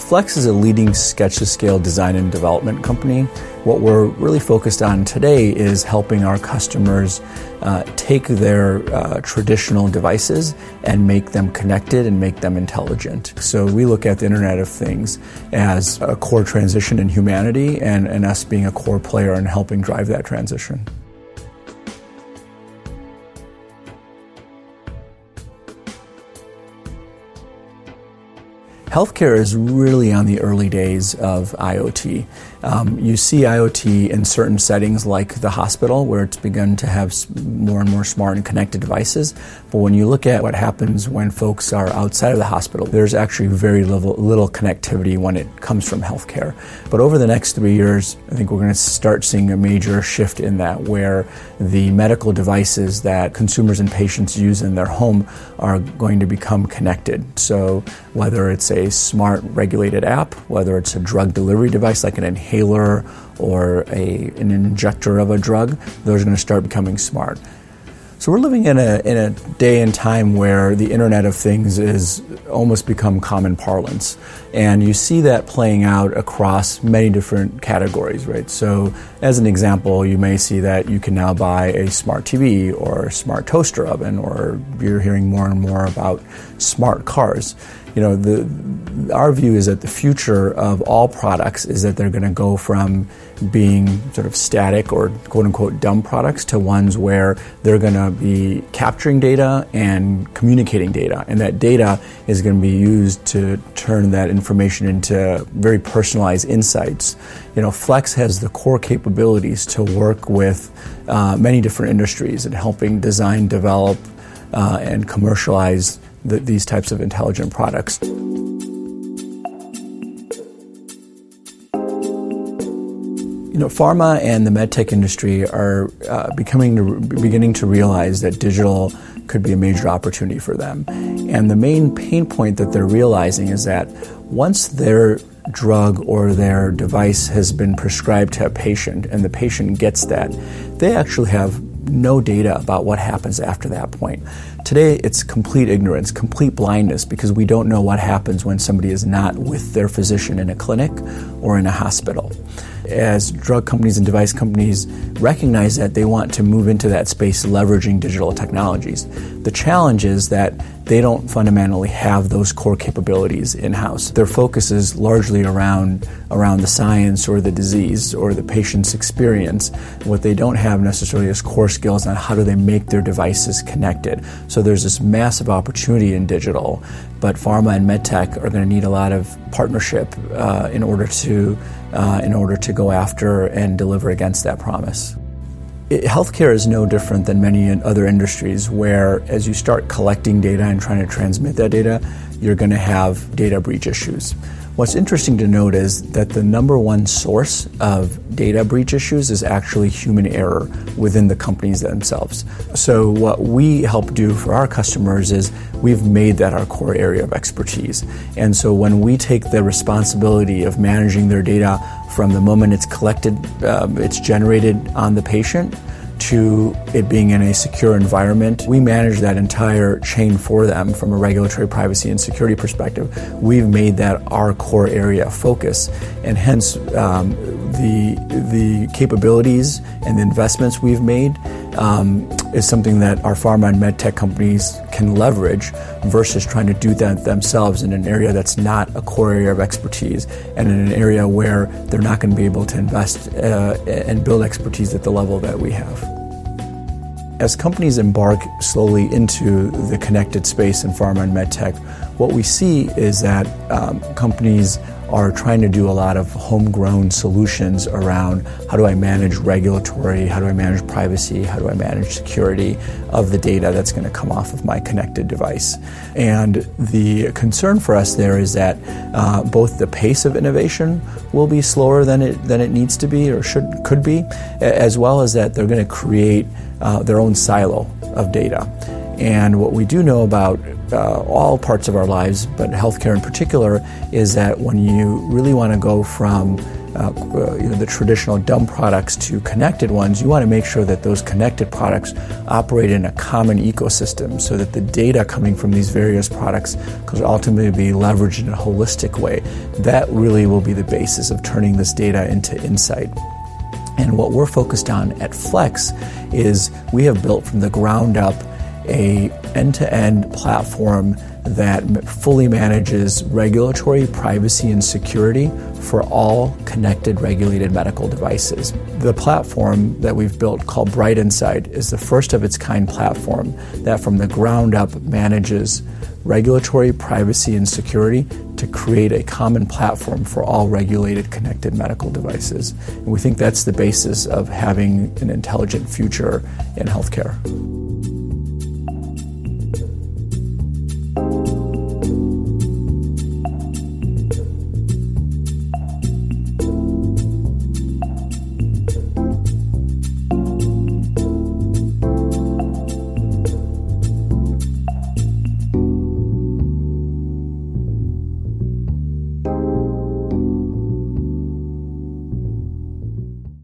Flex is a leading sketch to scale design and development company. What we're really focused on today is helping our customers uh, take their uh, traditional devices and make them connected and make them intelligent. So we look at the Internet of Things as a core transition in humanity and, and us being a core player in helping drive that transition. Healthcare is really on the early days of IoT. Um, you see IoT in certain settings like the hospital, where it's begun to have more and more smart and connected devices. But when you look at what happens when folks are outside of the hospital, there's actually very little, little connectivity when it comes from healthcare. But over the next three years, I think we're going to start seeing a major shift in that, where the medical devices that consumers and patients use in their home are going to become connected. So whether it's a smart regulated app, whether it's a drug delivery device like an inhaler or a, an injector of a drug, those are going to start becoming smart. So we're living in a, in a day and time where the Internet of Things is almost become common parlance. And you see that playing out across many different categories, right? So as an example, you may see that you can now buy a smart TV or a smart toaster oven, or you're hearing more and more about smart cars you know, the, our view is that the future of all products is that they're going to go from being sort of static or quote unquote dumb products to ones where they're going to be capturing data and communicating data. And that data is going to be used to turn that information into very personalized insights. You know, Flex has the core capabilities to work with uh, many different industries in helping design, develop, uh, and commercialize the, these types of intelligent products. You know, pharma and the medtech industry are uh, becoming to, beginning to realize that digital could be a major opportunity for them. And the main pain point that they're realizing is that once their drug or their device has been prescribed to a patient and the patient gets that, they actually have no data about what happens after that point. Today, it's complete ignorance, complete blindness, because we don't know what happens when somebody is not with their physician in a clinic or in a hospital. As drug companies and device companies recognize that, they want to move into that space leveraging digital technologies. The challenge is that they don't fundamentally have those core capabilities in house. Their focus is largely around around the science or the disease or the patient's experience. What they don't have necessarily is core skills on how do they make their devices connected. So there's this massive opportunity in digital, but pharma and medtech are going to need a lot of partnership uh, in order to uh, in order to go after and deliver against that promise. It, healthcare is no different than many other industries where, as you start collecting data and trying to transmit that data, you're going to have data breach issues. What's interesting to note is that the number one source of data breach issues is actually human error within the companies themselves. So, what we help do for our customers is we've made that our core area of expertise. And so, when we take the responsibility of managing their data from the moment it's collected, um, it's generated on the patient to it being in a secure environment. We manage that entire chain for them from a regulatory privacy and security perspective. We've made that our core area of focus, and hence um, the the capabilities and the investments we've made um, is something that our pharma and medtech companies can leverage versus trying to do that themselves in an area that's not a core area of expertise and in an area where they're not going to be able to invest uh, and build expertise at the level that we have. As companies embark slowly into the connected space in pharma and medtech, what we see is that um, companies are trying to do a lot of homegrown solutions around how do I manage regulatory, how do I manage privacy, how do I manage security of the data that's going to come off of my connected device. And the concern for us there is that uh, both the pace of innovation will be slower than it than it needs to be or should could be, as well as that they're going to create uh, their own silo of data. And what we do know about uh, all parts of our lives, but healthcare in particular, is that when you really want to go from uh, you know, the traditional dumb products to connected ones, you want to make sure that those connected products operate in a common ecosystem so that the data coming from these various products could ultimately be leveraged in a holistic way. That really will be the basis of turning this data into insight. And what we're focused on at Flex is we have built from the ground up a end-to-end platform that fully manages regulatory, privacy, and security for all connected regulated medical devices. The platform that we've built called BrightInsight is the first of its kind platform that from the ground up manages regulatory, privacy, and security to create a common platform for all regulated connected medical devices. And we think that's the basis of having an intelligent future in healthcare.